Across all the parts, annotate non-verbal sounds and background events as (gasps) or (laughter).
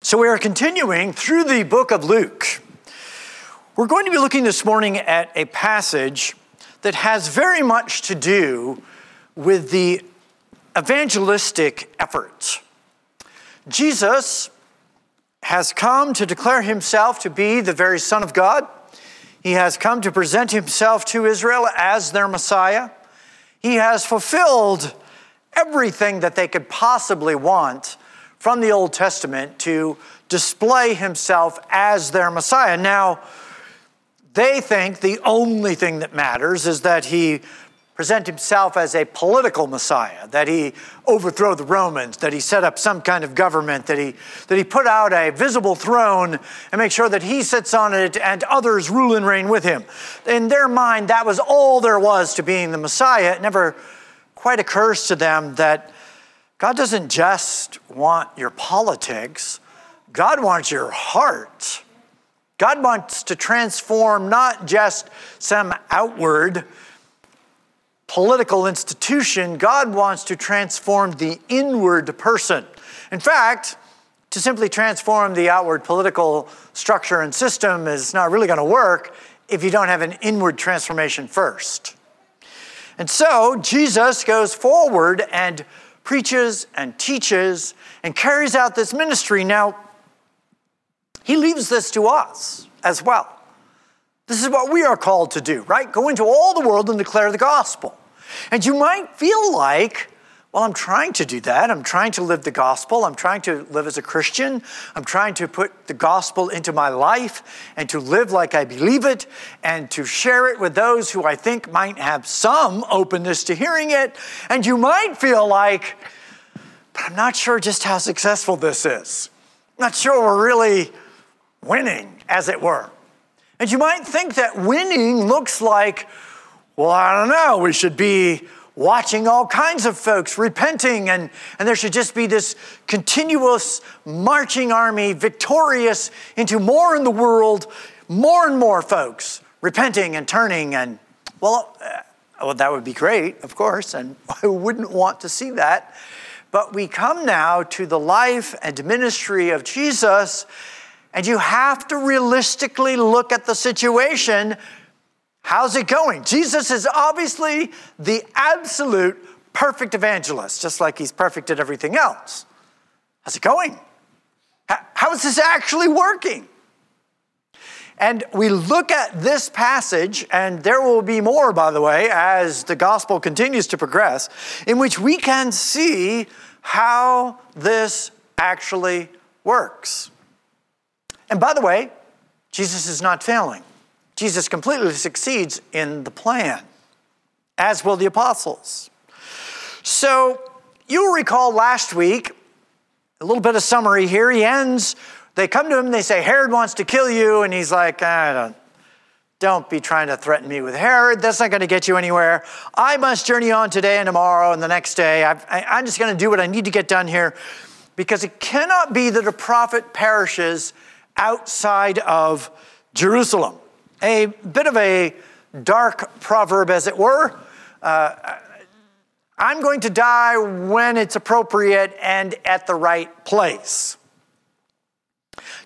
So, we are continuing through the book of Luke. We're going to be looking this morning at a passage that has very much to do with the evangelistic efforts. Jesus has come to declare himself to be the very Son of God. He has come to present himself to Israel as their Messiah. He has fulfilled everything that they could possibly want from the Old Testament to display himself as their Messiah. Now, they think the only thing that matters is that he present himself as a political Messiah, that he overthrow the Romans, that he set up some kind of government, that he, that he put out a visible throne and make sure that he sits on it and others rule and reign with him. In their mind, that was all there was to being the Messiah. It never quite occurs to them that God doesn't just want your politics, God wants your heart. God wants to transform not just some outward political institution, God wants to transform the inward person. In fact, to simply transform the outward political structure and system is not really going to work if you don't have an inward transformation first. And so Jesus goes forward and preaches and teaches and carries out this ministry. Now, he leaves this to us as well. This is what we are called to do, right? Go into all the world and declare the gospel. And you might feel like, well, I'm trying to do that. I'm trying to live the gospel. I'm trying to live as a Christian. I'm trying to put the gospel into my life and to live like I believe it and to share it with those who I think might have some openness to hearing it. And you might feel like, but I'm not sure just how successful this is. I'm not sure we're really winning, as it were. And you might think that winning looks like, well, I don't know, we should be watching all kinds of folks repenting, and, and there should just be this continuous marching army, victorious into more in the world, more and more folks repenting and turning. And well, uh, well, that would be great, of course, and (laughs) I wouldn't want to see that. But we come now to the life and ministry of Jesus, and you have to realistically look at the situation How's it going? Jesus is obviously the absolute perfect evangelist, just like he's perfect at everything else. How's it going? How is this actually working? And we look at this passage, and there will be more, by the way, as the gospel continues to progress, in which we can see how this actually works. And by the way, Jesus is not failing. Jesus completely succeeds in the plan, as will the apostles. So, you'll recall last week, a little bit of summary here. He ends, they come to him, they say, Herod wants to kill you, and he's like, I don't. Don't be trying to threaten me with Herod. That's not going to get you anywhere. I must journey on today and tomorrow and the next day. i am just going to do what I need to get done here because it cannot be that a prophet perishes outside of Jerusalem a bit of a dark proverb, as it were. Uh, I'm going to die when it's appropriate and at the right place.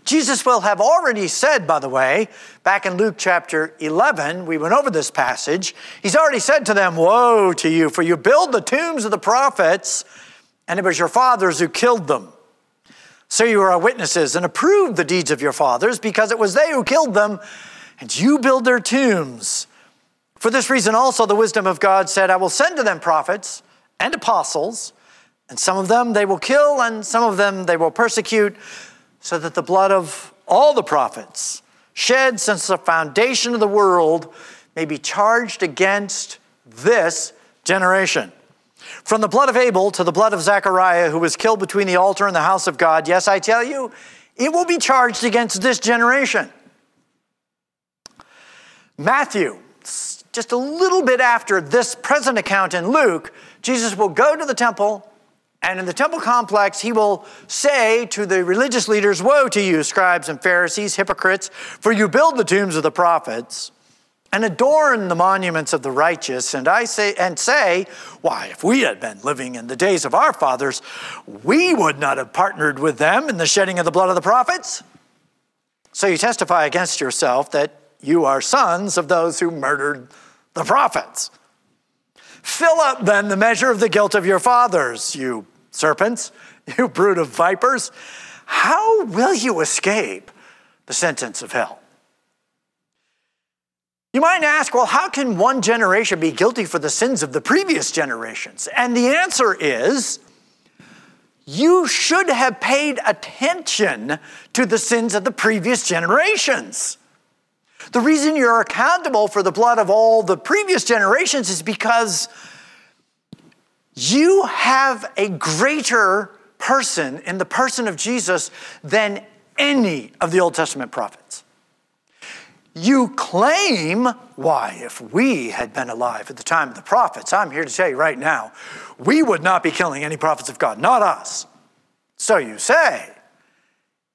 Jesus will have already said, by the way, back in Luke chapter 11, we went over this passage. He's already said to them, Woe to you, for you build the tombs of the prophets, and it was your fathers who killed them. So you are witnesses and approve the deeds of your fathers, because it was they who killed them and you build their tombs. For this reason, also, the wisdom of God said, I will send to them prophets and apostles, and some of them they will kill, and some of them they will persecute, so that the blood of all the prophets shed since the foundation of the world may be charged against this generation. From the blood of Abel to the blood of Zechariah, who was killed between the altar and the house of God, yes, I tell you, it will be charged against this generation. Matthew, just a little bit after this present account in Luke, Jesus will go to the temple, and in the temple complex, he will say to the religious leaders, Woe to you, scribes and Pharisees, hypocrites, for you build the tombs of the prophets, and adorn the monuments of the righteous, and I say and say, why, if we had been living in the days of our fathers, we would not have partnered with them in the shedding of the blood of the prophets. So you testify against yourself that you are sons of those who murdered the prophets. Fill up then the measure of the guilt of your fathers, you serpents, (laughs) you brood of vipers. How will you escape the sentence of hell? You might ask, well, how can one generation be guilty for the sins of the previous generations? And the answer is, you should have paid attention to the sins of the previous generations. The reason you're accountable for the blood of all the previous generations is because you have a greater person in the person of Jesus than any of the Old Testament prophets. You claim, why, if we had been alive at the time of the prophets, I'm here to tell you right now, we would not be killing any prophets of God, not us. So you say.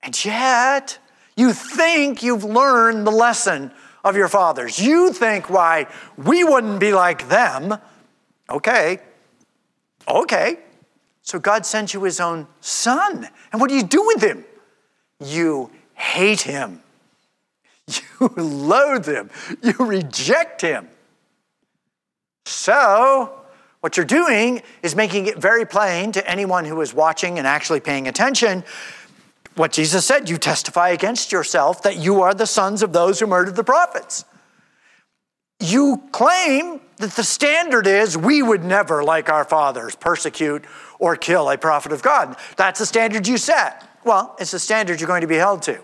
And yet, you think you've learned the lesson of your fathers. You think, why, we wouldn't be like them. Okay, okay. So God sent you his own son. And what do you do with him? You hate him. (laughs) You loathe him. You reject him. So, what you're doing is making it very plain to anyone who is watching and actually paying attention what Jesus said you testify against yourself that you are the sons of those who murdered the prophets. You claim that the standard is we would never, like our fathers, persecute or kill a prophet of God. That's the standard you set. Well, it's the standard you're going to be held to.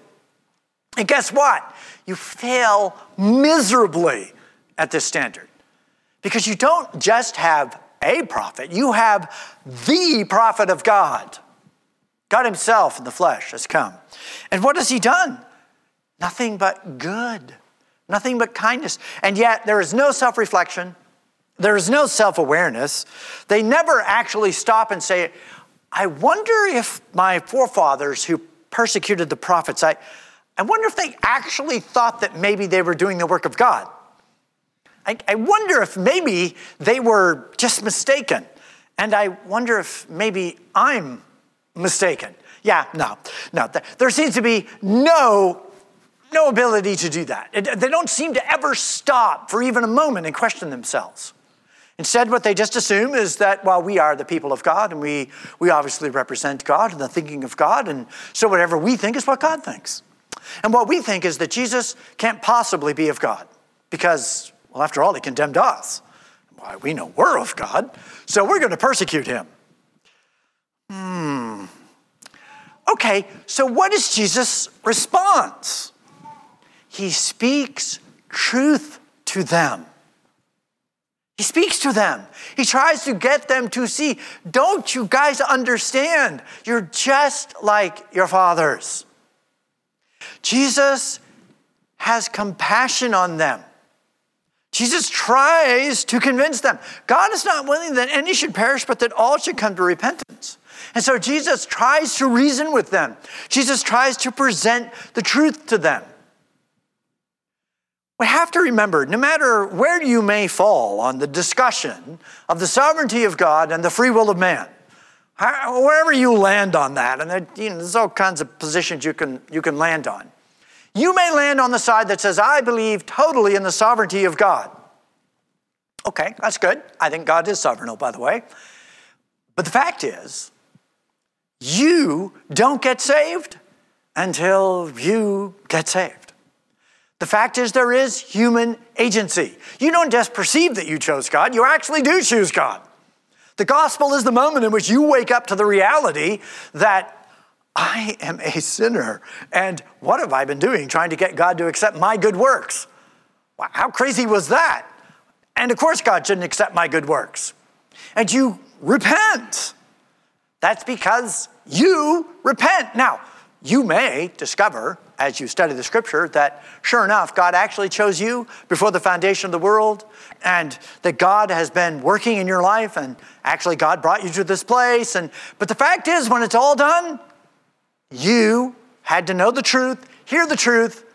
And guess what? You fail miserably at this standard because you don't just have a prophet, you have the prophet of God. God Himself in the flesh has come. And what has He done? Nothing but good, nothing but kindness. And yet there is no self reflection, there is no self awareness. They never actually stop and say, I wonder if my forefathers who persecuted the prophets, I, I wonder if they actually thought that maybe they were doing the work of God. I, I wonder if maybe they were just mistaken. And I wonder if maybe I'm mistaken. Yeah, no, no. There seems to be no, no ability to do that. They don't seem to ever stop for even a moment and question themselves. Instead, what they just assume is that, well, we are the people of God and we, we obviously represent God and the thinking of God, and so whatever we think is what God thinks. And what we think is that Jesus can't possibly be of God because, well, after all, he condemned us. Why, we know we're of God, so we're going to persecute him. Hmm. Okay, so what is Jesus' response? He speaks truth to them. He speaks to them. He tries to get them to see, don't you guys understand? You're just like your fathers. Jesus has compassion on them. Jesus tries to convince them. God is not willing that any should perish, but that all should come to repentance. And so Jesus tries to reason with them. Jesus tries to present the truth to them. We have to remember no matter where you may fall on the discussion of the sovereignty of God and the free will of man, wherever you land on that, and there's all kinds of positions you can, you can land on, you may land on the side that says, I believe totally in the sovereignty of God. Okay, that's good. I think God is sovereign, oh, by the way. But the fact is, you don't get saved until you get saved. The fact is, there is human agency. You don't just perceive that you chose God, you actually do choose God. The gospel is the moment in which you wake up to the reality that I am a sinner. And what have I been doing trying to get God to accept my good works? How crazy was that? And of course, God shouldn't accept my good works. And you repent. That's because you repent. Now, you may discover as you study the scripture that sure enough, God actually chose you before the foundation of the world, and that God has been working in your life, and actually God brought you to this place. And but the fact is, when it's all done, you had to know the truth, hear the truth,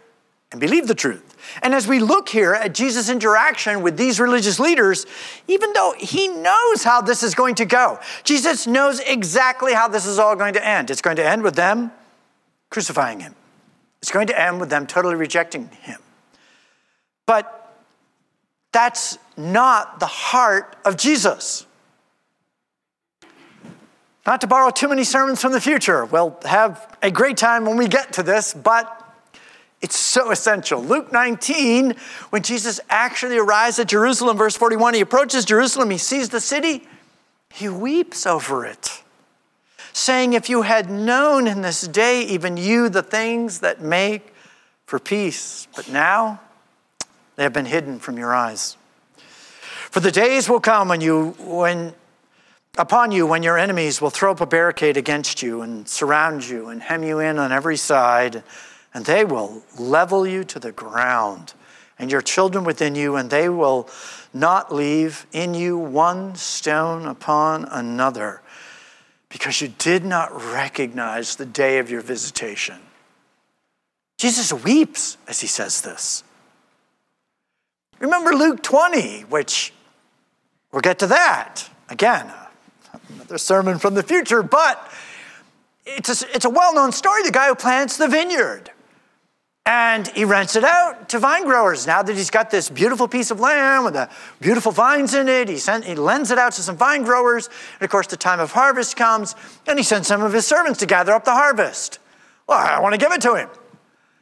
and believe the truth. And as we look here at Jesus' interaction with these religious leaders, even though he knows how this is going to go, Jesus knows exactly how this is all going to end. It's going to end with them crucifying him, it's going to end with them totally rejecting him. But that's not the heart of Jesus. Not to borrow too many sermons from the future. We'll have a great time when we get to this, but it's so essential. Luke 19, when Jesus actually arrives at Jerusalem, verse 41, he approaches Jerusalem, he sees the city, he weeps over it, saying, If you had known in this day, even you, the things that make for peace, but now they have been hidden from your eyes. For the days will come when you, when upon you when your enemies will throw up a barricade against you and surround you and hem you in on every side and they will level you to the ground, and your children within you, and they will not leave in you one stone upon another, because you did not recognize the day of your visitation. Jesus weeps as he says this. Remember Luke 20, which we'll get to that. Again, another sermon from the future, but it's a, it's a well known story. The guy who plants the vineyard and he rents it out to vine growers. Now that he's got this beautiful piece of land with the beautiful vines in it, he, sent, he lends it out to some vine growers. And of course, the time of harvest comes, and he sends some of his servants to gather up the harvest. Well, I want to give it to him.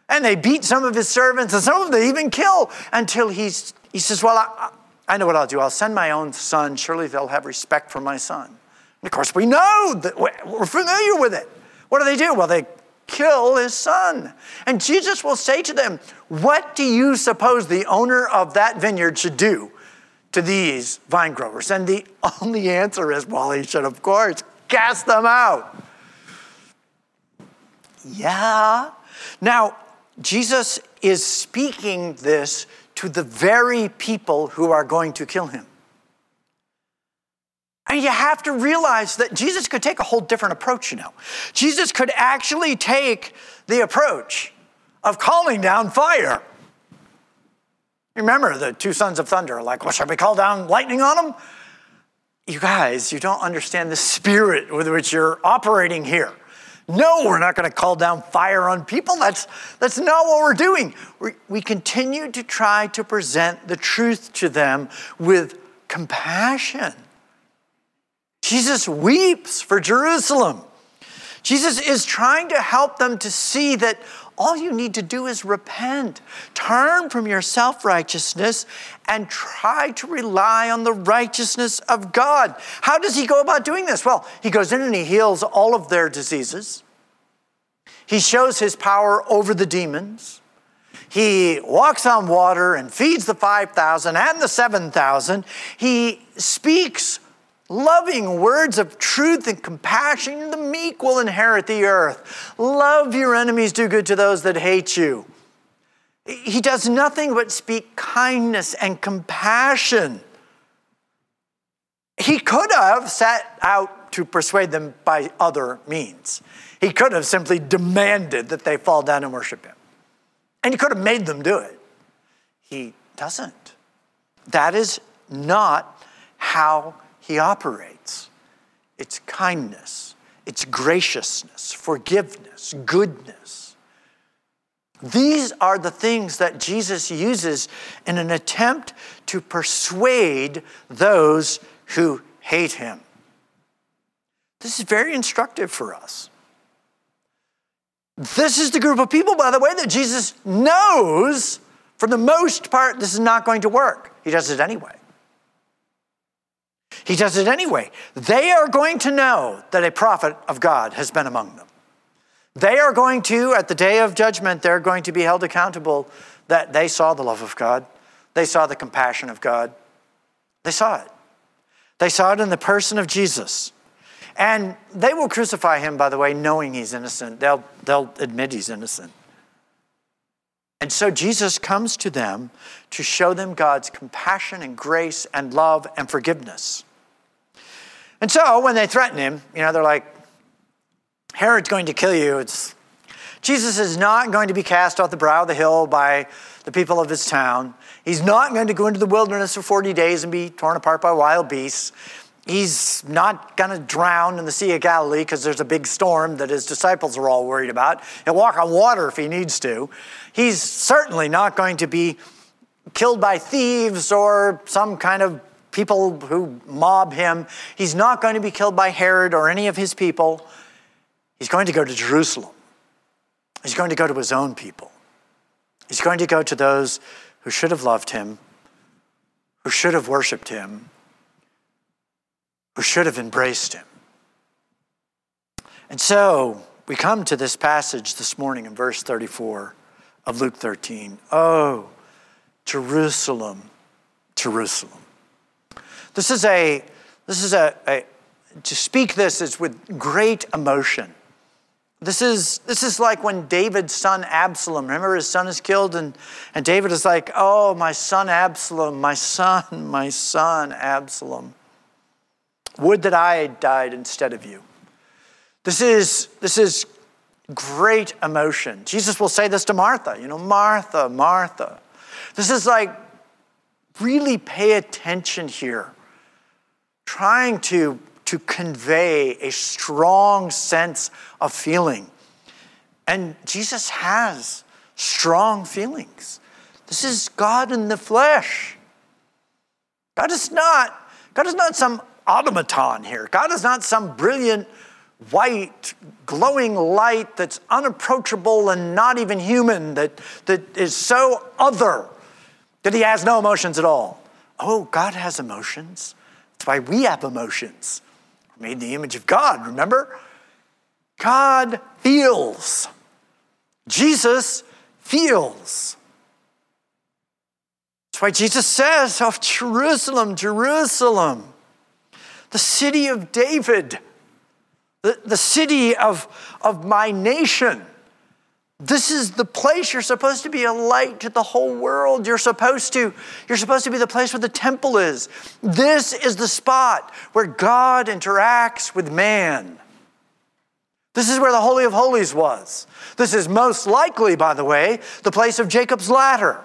And they beat some of his servants, and some of them they even kill until he's, he says, Well, I, I know what I'll do. I'll send my own son. Surely they'll have respect for my son. And of course, we know that we're familiar with it. What do they do? Well, they kill his son. And Jesus will say to them, What do you suppose the owner of that vineyard should do to these vine growers? And the (laughs) only answer is, Well, he should, of course, cast them out. Yeah. Now, Jesus is speaking this to the very people who are going to kill him. And you have to realize that Jesus could take a whole different approach, you know. Jesus could actually take the approach of calling down fire. Remember the two sons of thunder, are like, well, shall we call down lightning on them? You guys, you don't understand the spirit with which you're operating here. No, we're not going to call down fire on people. That's, that's not what we're doing. We, we continue to try to present the truth to them with compassion Jesus weeps for Jerusalem. Jesus is trying to help them to see that all you need to do is repent, turn from your self righteousness, and try to rely on the righteousness of God. How does he go about doing this? Well, he goes in and he heals all of their diseases, he shows his power over the demons. He walks on water and feeds the 5,000 and the 7,000. He speaks Loving words of truth and compassion, the meek will inherit the earth. Love your enemies, do good to those that hate you. He does nothing but speak kindness and compassion. He could have set out to persuade them by other means. He could have simply demanded that they fall down and worship him. And he could have made them do it. He doesn't. That is not how he operates. It's kindness, it's graciousness, forgiveness, goodness. These are the things that Jesus uses in an attempt to persuade those who hate him. This is very instructive for us. This is the group of people, by the way, that Jesus knows for the most part this is not going to work. He does it anyway. He does it anyway. They are going to know that a prophet of God has been among them. They are going to, at the day of judgment, they're going to be held accountable that they saw the love of God, they saw the compassion of God. They saw it. They saw it in the person of Jesus. And they will crucify him, by the way, knowing he's innocent. They'll, they'll admit he's innocent. And so Jesus comes to them to show them God's compassion and grace and love and forgiveness. And so when they threaten him, you know, they're like, Herod's going to kill you. It's Jesus is not going to be cast off the brow of the hill by the people of his town. He's not going to go into the wilderness for 40 days and be torn apart by wild beasts. He's not going to drown in the Sea of Galilee because there's a big storm that his disciples are all worried about. He'll walk on water if he needs to. He's certainly not going to be killed by thieves or some kind of people who mob him. He's not going to be killed by Herod or any of his people. He's going to go to Jerusalem. He's going to go to his own people. He's going to go to those who should have loved him, who should have worshiped him, who should have embraced him. And so we come to this passage this morning in verse 34 of Luke 13. Oh, Jerusalem, Jerusalem. This is a, this is a, a to speak this is with great emotion. This is, this is like when David's son Absalom, remember his son is killed, and, and David is like, Oh, my son Absalom, my son, (laughs) my son Absalom. Would that I had died instead of you. This is, this is great emotion. Jesus will say this to Martha, you know, Martha, Martha. This is like, really pay attention here, trying to to convey a strong sense of feeling. And Jesus has strong feelings. This is God in the flesh. God is not, God is not some automaton here. God is not some brilliant, white, glowing light that's unapproachable and not even human, that, that is so other that he has no emotions at all. Oh, God has emotions. Why we have emotions made in the image of God, remember? God feels. Jesus feels. That's why Jesus says, Of Jerusalem, Jerusalem, the city of David, the, the city of, of my nation. This is the place you're supposed to be a light to the whole world. You're supposed to you're supposed to be the place where the temple is. This is the spot where God interacts with man. This is where the holy of holies was. This is most likely, by the way, the place of Jacob's ladder.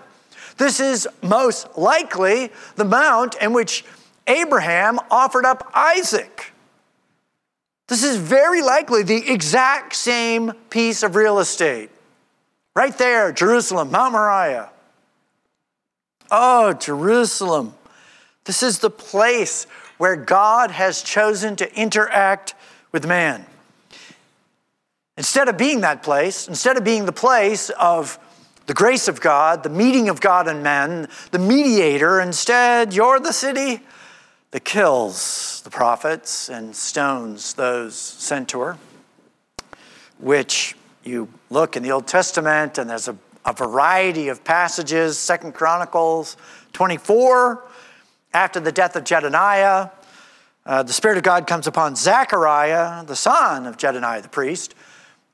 This is most likely the mount in which Abraham offered up Isaac. This is very likely the exact same piece of real estate. Right there, Jerusalem, Mount Moriah. Oh, Jerusalem. This is the place where God has chosen to interact with man. Instead of being that place, instead of being the place of the grace of God, the meeting of God and men, the mediator, instead, you're the city that kills the prophets and stones those sent to her, which you look in the Old Testament, and there's a, a variety of passages, Second Chronicles 24, after the death of Jedaniah, uh, the Spirit of God comes upon Zechariah, the son of Jedaniah the priest.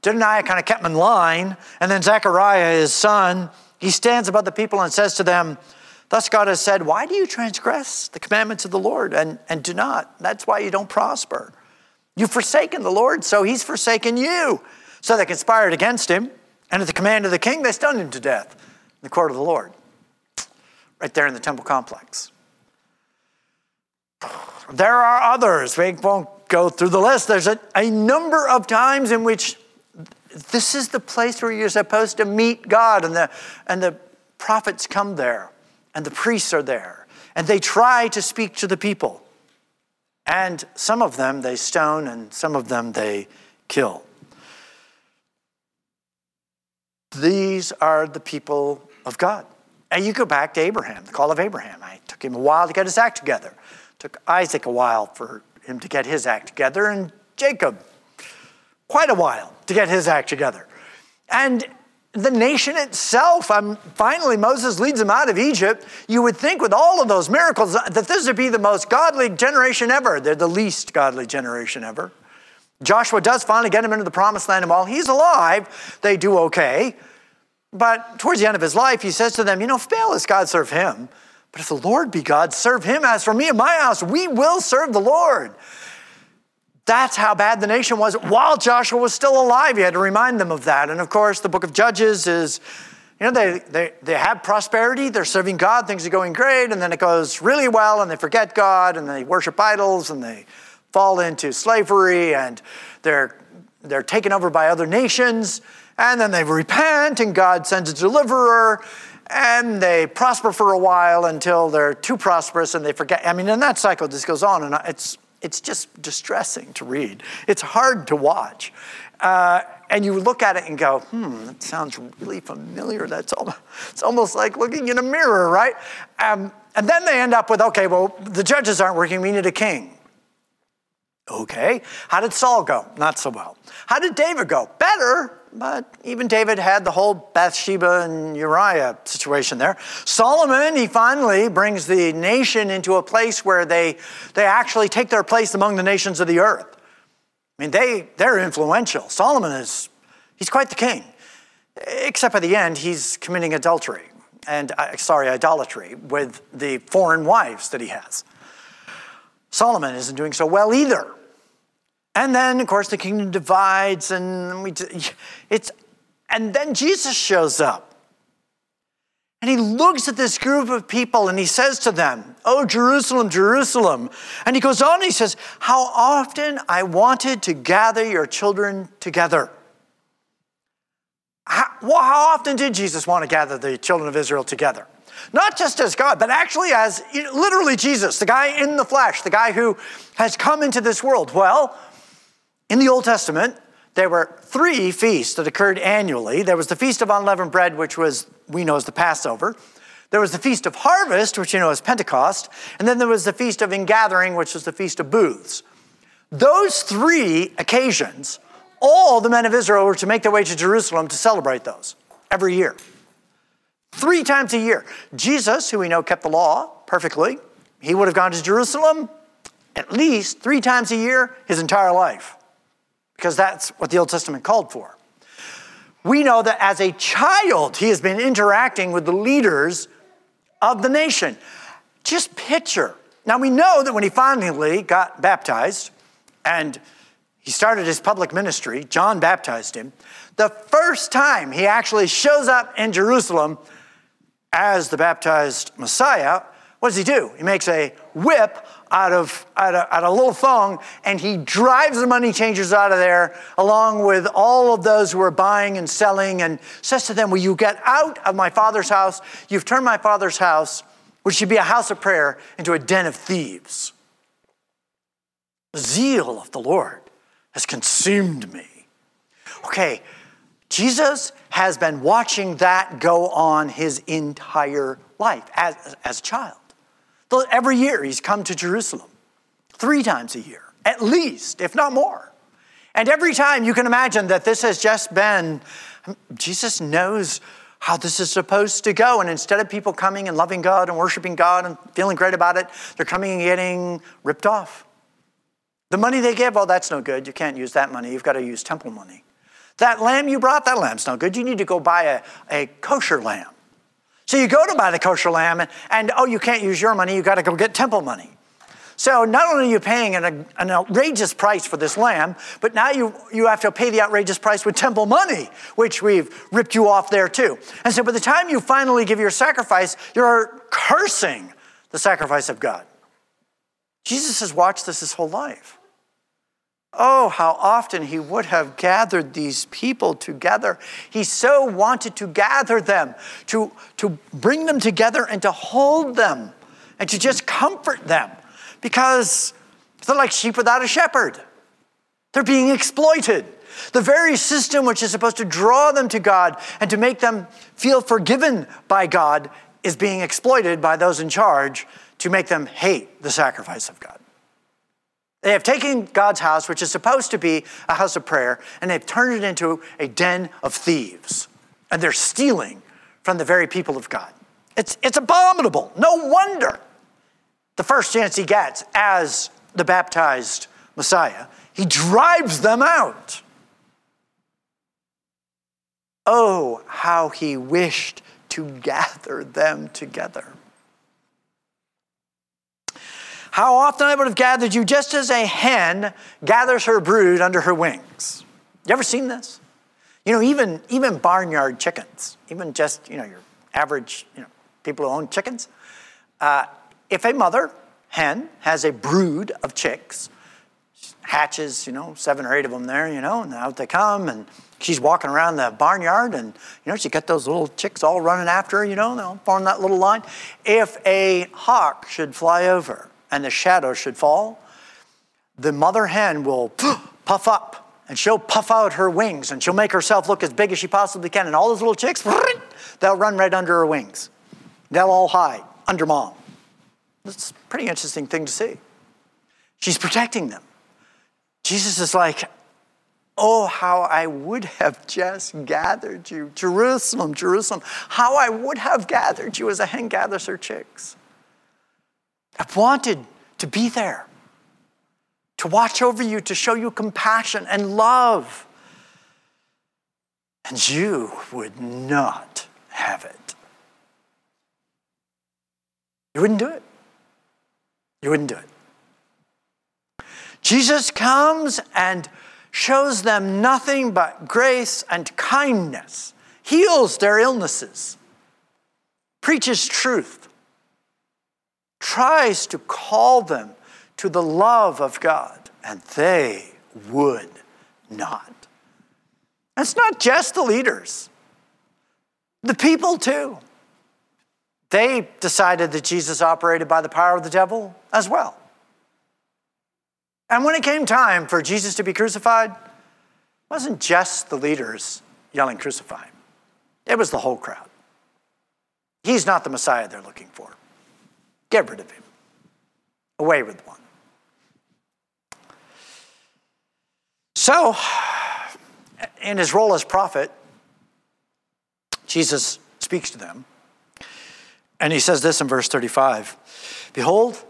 Jedaniah kind of kept him in line, and then Zechariah, his son, he stands above the people and says to them, Thus God has said, Why do you transgress the commandments of the Lord and, and do not? That's why you don't prosper. You've forsaken the Lord, so he's forsaken you. So they conspired against him, and at the command of the king, they stoned him to death in the court of the Lord, right there in the temple complex. There are others. We won't go through the list. There's a, a number of times in which this is the place where you're supposed to meet God, and the, and the prophets come there, and the priests are there, and they try to speak to the people. And some of them they stone, and some of them they kill. These are the people of God. And you go back to Abraham, the call of Abraham. It took him a while to get his act together. It took Isaac a while for him to get his act together, and Jacob quite a while to get his act together. And the nation itself, finally, Moses leads them out of Egypt. You would think, with all of those miracles, that this would be the most godly generation ever. They're the least godly generation ever. Joshua does finally get him into the promised land, and while he's alive, they do okay. But towards the end of his life, he says to them, You know, if Baal is God, serve him. But if the Lord be God, serve him. As for me and my house, we will serve the Lord. That's how bad the nation was while Joshua was still alive. He had to remind them of that. And of course, the book of Judges is, you know, they, they, they have prosperity, they're serving God, things are going great, and then it goes really well, and they forget God, and they worship idols, and they fall into slavery, and they're, they're taken over by other nations, and then they repent, and God sends a deliverer, and they prosper for a while until they're too prosperous and they forget. I mean, and that cycle just goes on, and it's, it's just distressing to read. It's hard to watch. Uh, and you look at it and go, hmm, that sounds really familiar. That's almost, it's almost like looking in a mirror, right? Um, and then they end up with, okay, well, the judges aren't working. We need a king. Okay. How did Saul go? Not so well. How did David go? Better, but even David had the whole Bathsheba and Uriah situation there. Solomon, he finally brings the nation into a place where they, they actually take their place among the nations of the earth. I mean, they, they're influential. Solomon is, he's quite the king. Except at the end, he's committing adultery and, uh, sorry, idolatry with the foreign wives that he has. Solomon isn't doing so well either. And then, of course, the kingdom divides, and we, (laughs) it's, and then Jesus shows up. And he looks at this group of people and he says to them, Oh, Jerusalem, Jerusalem. And he goes on he says, How often I wanted to gather your children together. How, well, how often did Jesus want to gather the children of Israel together? Not just as God, but actually as literally Jesus, the guy in the flesh, the guy who has come into this world. Well, in the Old Testament, there were three feasts that occurred annually. There was the Feast of Unleavened Bread, which was, we know as the Passover. There was the Feast of Harvest, which you know as Pentecost. And then there was the Feast of Ingathering, which was the Feast of Booths. Those three occasions, all the men of Israel were to make their way to Jerusalem to celebrate those every year. Three times a year. Jesus, who we know kept the law perfectly, he would have gone to Jerusalem at least three times a year his entire life because that's what the Old Testament called for. We know that as a child, he has been interacting with the leaders of the nation. Just picture. Now, we know that when he finally got baptized and he started his public ministry, John baptized him. The first time he actually shows up in Jerusalem as the baptized Messiah, what does he do? He makes a whip out of, out of, out of a little thong and he drives the money changers out of there along with all of those who are buying and selling and says to them, Will you get out of my father's house? You've turned my father's house, which should be a house of prayer, into a den of thieves. The zeal of the Lord has consumed me. Okay, Jesus has been watching that go on his entire life as, as a child. Every year he's come to Jerusalem, three times a year, at least, if not more. And every time you can imagine that this has just been, Jesus knows how this is supposed to go. And instead of people coming and loving God and worshiping God and feeling great about it, they're coming and getting ripped off. The money they give, oh, that's no good. You can't use that money. You've got to use temple money. That lamb you brought, that lamb's no good. You need to go buy a, a kosher lamb. So you go to buy the kosher lamb, and, and oh, you can't use your money, you got to go get temple money. So not only are you paying an, an, outrageous price for this lamb, but now you, you have to pay the outrageous price with temple money, which we've ripped you off there too. And so by the time you finally give your sacrifice, you're cursing the sacrifice of God. Jesus has watched this his whole life. Oh, how often he would have gathered these people together. He so wanted to gather them, to, to bring them together and to hold them and to just comfort them because they're like sheep without a shepherd. They're being exploited. The very system which is supposed to draw them to God and to make them feel forgiven by God is being exploited by those in charge to make them hate the sacrifice of God. They have taken God's house, which is supposed to be a house of prayer, and they've turned it into a den of thieves. And they're stealing from the very people of God. It's, it's abominable. No wonder the first chance he gets as the baptized Messiah, he drives them out. Oh, how he wished to gather them together. How often I would have gathered you just as a hen gathers her brood under her wings. You ever seen this? You know, even, even barnyard chickens, even just, you know, your average, you know, people who own chickens, uh, if a mother hen has a brood of chicks, hatches, you know, seven or eight of them there, you know, and out they come, and she's walking around the barnyard, and, you know, she got those little chicks all running after her, you know, they'll form that little line. If a hawk should fly over and the shadow should fall, the mother hen will (gasps) puff up and she'll puff out her wings and she'll make herself look as big as she possibly can. And all those little chicks, (laughs) they'll run right under her wings. They'll all hide under mom. It's a pretty interesting thing to see. She's protecting them. Jesus is like, Oh, how I would have just gathered you. Jerusalem, Jerusalem, how I would have gathered you as a hen gathers her chicks. I've wanted to be there, to watch over you, to show you compassion and love. And you would not have it. You wouldn't do it. You wouldn't do it. Jesus comes and shows them nothing but grace and kindness, heals their illnesses, preaches truth, tries to call them to the love of God, and they would not. It's not just the leaders, the people too. They decided that Jesus operated by the power of the devil as well. And when it came time for Jesus to be crucified, it wasn't just the leaders yelling, Crucify him, it was the whole crowd. He's not the Messiah they're looking for. Get rid of him. Away with one. So, in his role as prophet, Jesus speaks to them. And he says this in verse 35 Behold,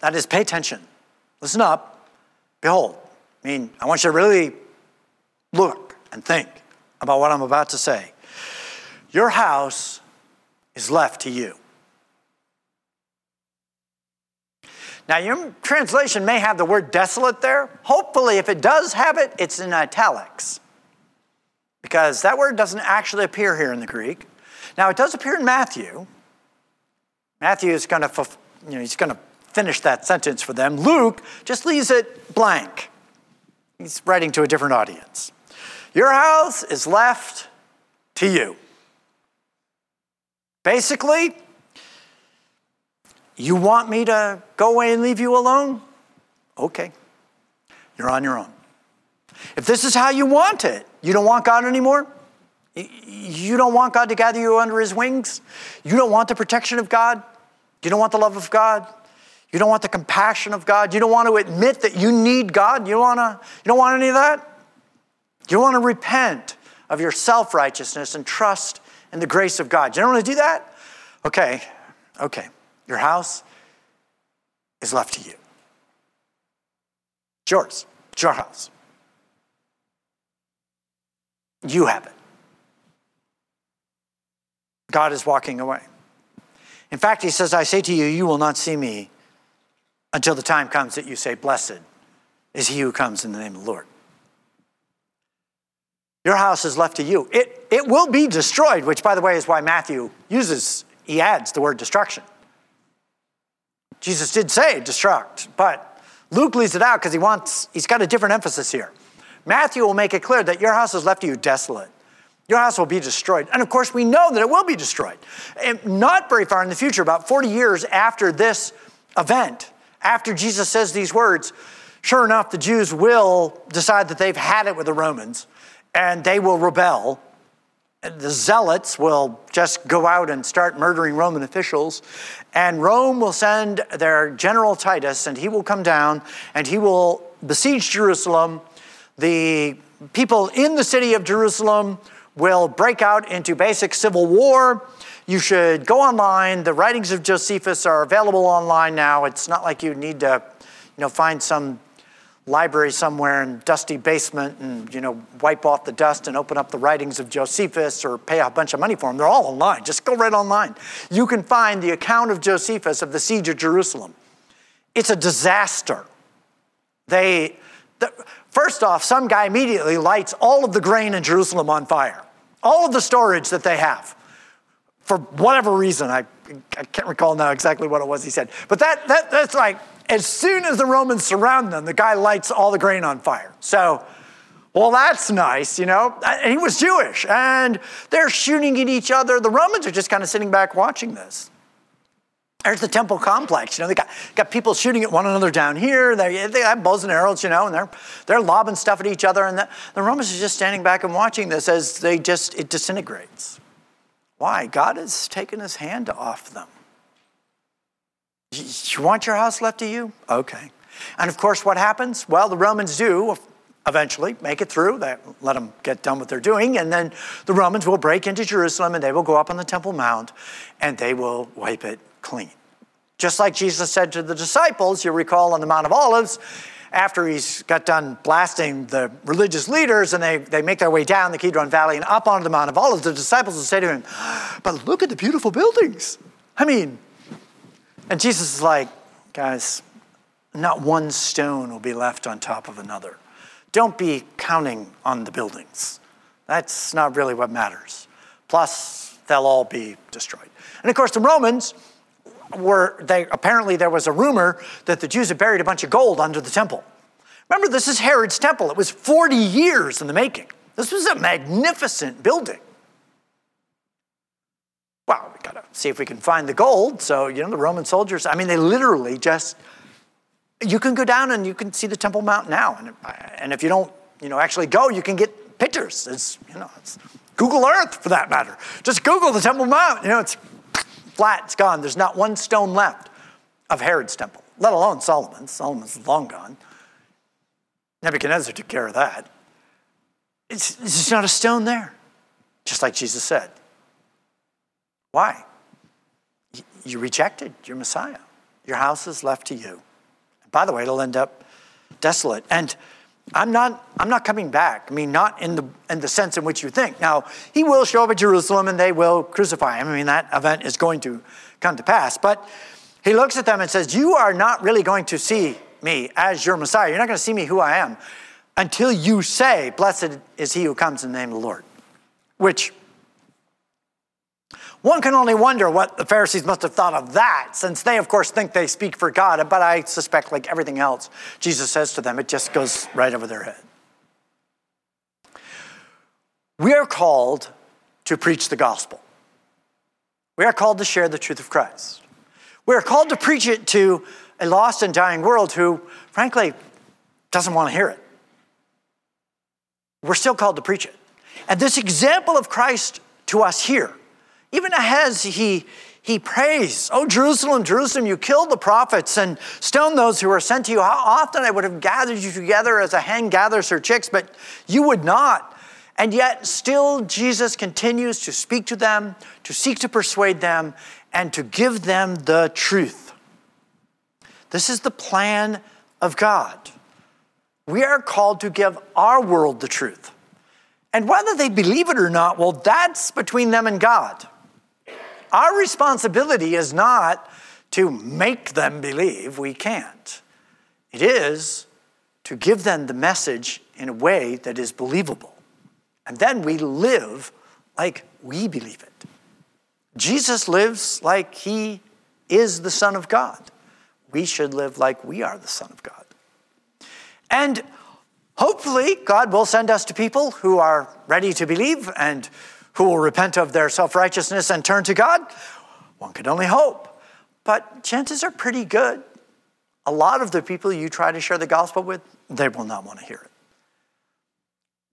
that is, pay attention, listen up. Behold, I mean, I want you to really look and think about what I'm about to say. Your house is left to you. Now, your translation may have the word desolate there. Hopefully, if it does have it, it's in italics. Because that word doesn't actually appear here in the Greek. Now, it does appear in Matthew. Matthew is going to, you know, he's going to finish that sentence for them. Luke just leaves it blank. He's writing to a different audience. Your house is left to you. Basically, you want me to go away and leave you alone? Okay, you're on your own. If this is how you want it, you don't want God anymore? You don't want God to gather you under his wings? You don't want the protection of God? You don't want the love of God? You don't want the compassion of God. You don't want to admit that you need God. You, wanna, you don't want any of that? You want to repent of your self righteousness and trust in the grace of God. You don't want to do that? Okay, okay. Your house is left to you. It's yours, it's your house. You have it. God is walking away. In fact, he says, I say to you, you will not see me until the time comes that you say, Blessed is he who comes in the name of the Lord. Your house is left to you. It, it will be destroyed, which, by the way, is why Matthew uses, he adds the word destruction. Jesus did say destruct, but Luke leaves it out because he wants, he's got a different emphasis here. Matthew will make it clear that your house is left you desolate. Your house will be destroyed. And of course, we know that it will be destroyed. And not very far in the future, about 40 years after this event, after Jesus says these words, sure enough, the Jews will decide that they've had it with the Romans and they will rebel. The zealots will just go out and start murdering Roman officials. And Rome will send their general Titus, and he will come down and he will besiege Jerusalem. The people in the city of Jerusalem will break out into basic civil war. You should go online. The writings of Josephus are available online now. It's not like you need to, you know, find some library somewhere in dusty basement and you know wipe off the dust and open up the writings of Josephus or pay a bunch of money for them. They're all online. Just go right online. You can find the account of Josephus of the siege of Jerusalem. it's a disaster. They, the, first off, some guy immediately lights all of the grain in Jerusalem on fire, all of the storage that they have. For whatever reason, I, I can't recall now exactly what it was he said. But that, that, that's like, as soon as the Romans surround them, the guy lights all the grain on fire. So, well, that's nice, you know. And he was Jewish, and they're shooting at each other. The Romans are just kind of sitting back watching this. There's the temple complex. You know, they got, got people shooting at one another down here. They, they have bows and arrows, you know, and they're, they're lobbing stuff at each other. And the, the Romans are just standing back and watching this as they just, it disintegrates. Why? God has taken his hand off them. You want your house left to you? Okay. And of course, what happens? Well, the Romans do eventually make it through. They let them get done what they're doing. And then the Romans will break into Jerusalem and they will go up on the Temple Mount and they will wipe it clean. Just like Jesus said to the disciples, you recall on the Mount of Olives, after he's got done blasting the religious leaders and they, they make their way down the Kidron Valley and up onto the Mount of Olives, the disciples will say to him, But look at the beautiful buildings. I mean, and Jesus is like, Guys, not one stone will be left on top of another. Don't be counting on the buildings. That's not really what matters. Plus, they'll all be destroyed. And of course, the Romans were, they, apparently there was a rumor that the Jews had buried a bunch of gold under the temple. Remember, this is Herod's temple. It was 40 years in the making. This was a magnificent building. Well, we gotta see if we can find the gold. So, you know, the Roman soldiers, I mean, they literally just, you can go down and you can see the Temple Mount now. And, and if you don't, you know, actually go, you can get pictures. It's, you know, it's Google Earth for that matter. Just Google the Temple Mount. You know, it's flat, it's gone. There's not one stone left of Herod's temple, let alone Solomon's. Solomon's long gone. Nebuchadnezzar took care of that. It's, it's just not a stone there, just like Jesus said. Why? You rejected your Messiah. Your house is left to you. By the way, it'll end up desolate. And I'm not, I'm not coming back. I mean, not in the, in the sense in which you think. Now, he will show up at Jerusalem and they will crucify him. I mean, that event is going to come to pass. But he looks at them and says, You are not really going to see me as your Messiah. You're not going to see me who I am until you say, Blessed is he who comes in the name of the Lord. Which one can only wonder what the Pharisees must have thought of that, since they, of course, think they speak for God. But I suspect, like everything else Jesus says to them, it just goes right over their head. We are called to preach the gospel. We are called to share the truth of Christ. We are called to preach it to a lost and dying world who, frankly, doesn't want to hear it. We're still called to preach it. And this example of Christ to us here even as he, he prays, Oh, Jerusalem, Jerusalem, you killed the prophets and stoned those who were sent to you. How often I would have gathered you together as a hen gathers her chicks, but you would not. And yet, still, Jesus continues to speak to them, to seek to persuade them, and to give them the truth. This is the plan of God. We are called to give our world the truth. And whether they believe it or not, well, that's between them and God. Our responsibility is not to make them believe, we can't. It is to give them the message in a way that is believable. And then we live like we believe it. Jesus lives like he is the Son of God. We should live like we are the Son of God. And hopefully, God will send us to people who are ready to believe and who will repent of their self righteousness and turn to God? One could only hope. But chances are pretty good. A lot of the people you try to share the gospel with, they will not want to hear it.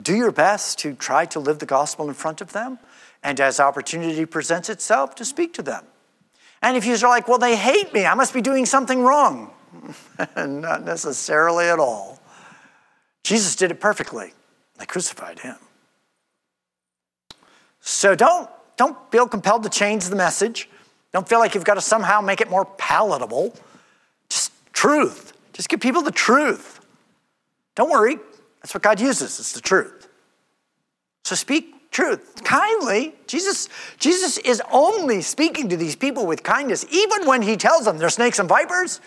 Do your best to try to live the gospel in front of them, and as opportunity presents itself, to speak to them. And if you're like, well, they hate me, I must be doing something wrong. (laughs) Not necessarily at all. Jesus did it perfectly. They crucified him. So don't, don't feel compelled to change the message. Don't feel like you've got to somehow make it more palatable. Just truth. Just give people the truth. Don't worry. That's what God uses. It's the truth. So speak truth kindly. Jesus, Jesus is only speaking to these people with kindness, even when he tells them they're snakes and vipers.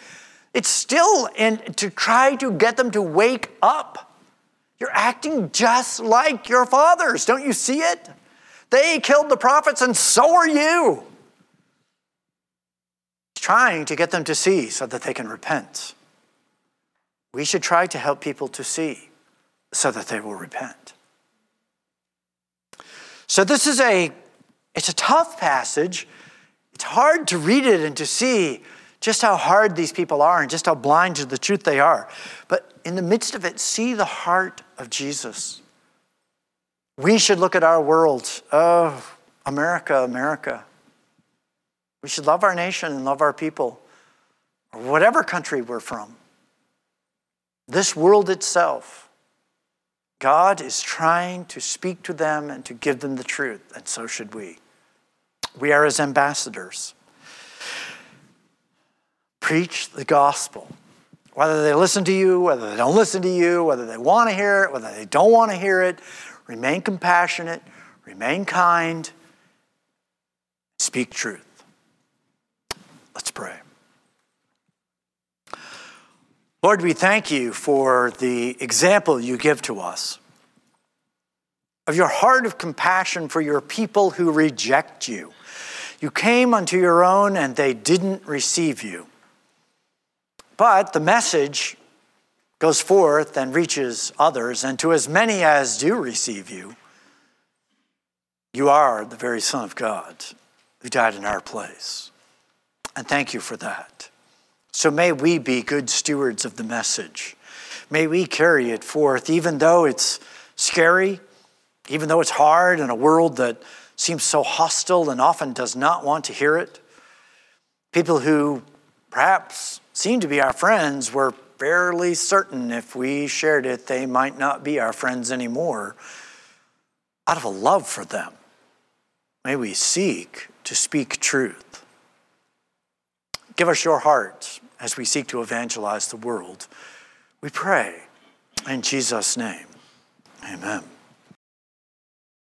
It's still in to try to get them to wake up. You're acting just like your fathers. Don't you see it? They killed the prophets, and so are you. Trying to get them to see so that they can repent. We should try to help people to see so that they will repent. So this is a it's a tough passage. It's hard to read it and to see just how hard these people are and just how blind to the truth they are. But in the midst of it, see the heart of Jesus. We should look at our world. Oh, America, America. We should love our nation and love our people, or whatever country we're from. This world itself, God is trying to speak to them and to give them the truth, and so should we. We are his ambassadors. Preach the gospel. Whether they listen to you, whether they don't listen to you, whether they want to hear it, whether they don't want to hear it, remain compassionate, remain kind, speak truth. Let's pray. Lord, we thank you for the example you give to us of your heart of compassion for your people who reject you. You came unto your own and they didn't receive you. But the message goes forth and reaches others, and to as many as do receive you, you are the very Son of God who died in our place. And thank you for that. So may we be good stewards of the message. May we carry it forth, even though it's scary, even though it's hard in a world that seems so hostile and often does not want to hear it. People who perhaps seem to be our friends, we're fairly certain if we shared it, they might not be our friends anymore. Out of a love for them, may we seek to speak truth. Give us your heart as we seek to evangelize the world. We pray in Jesus' name. Amen.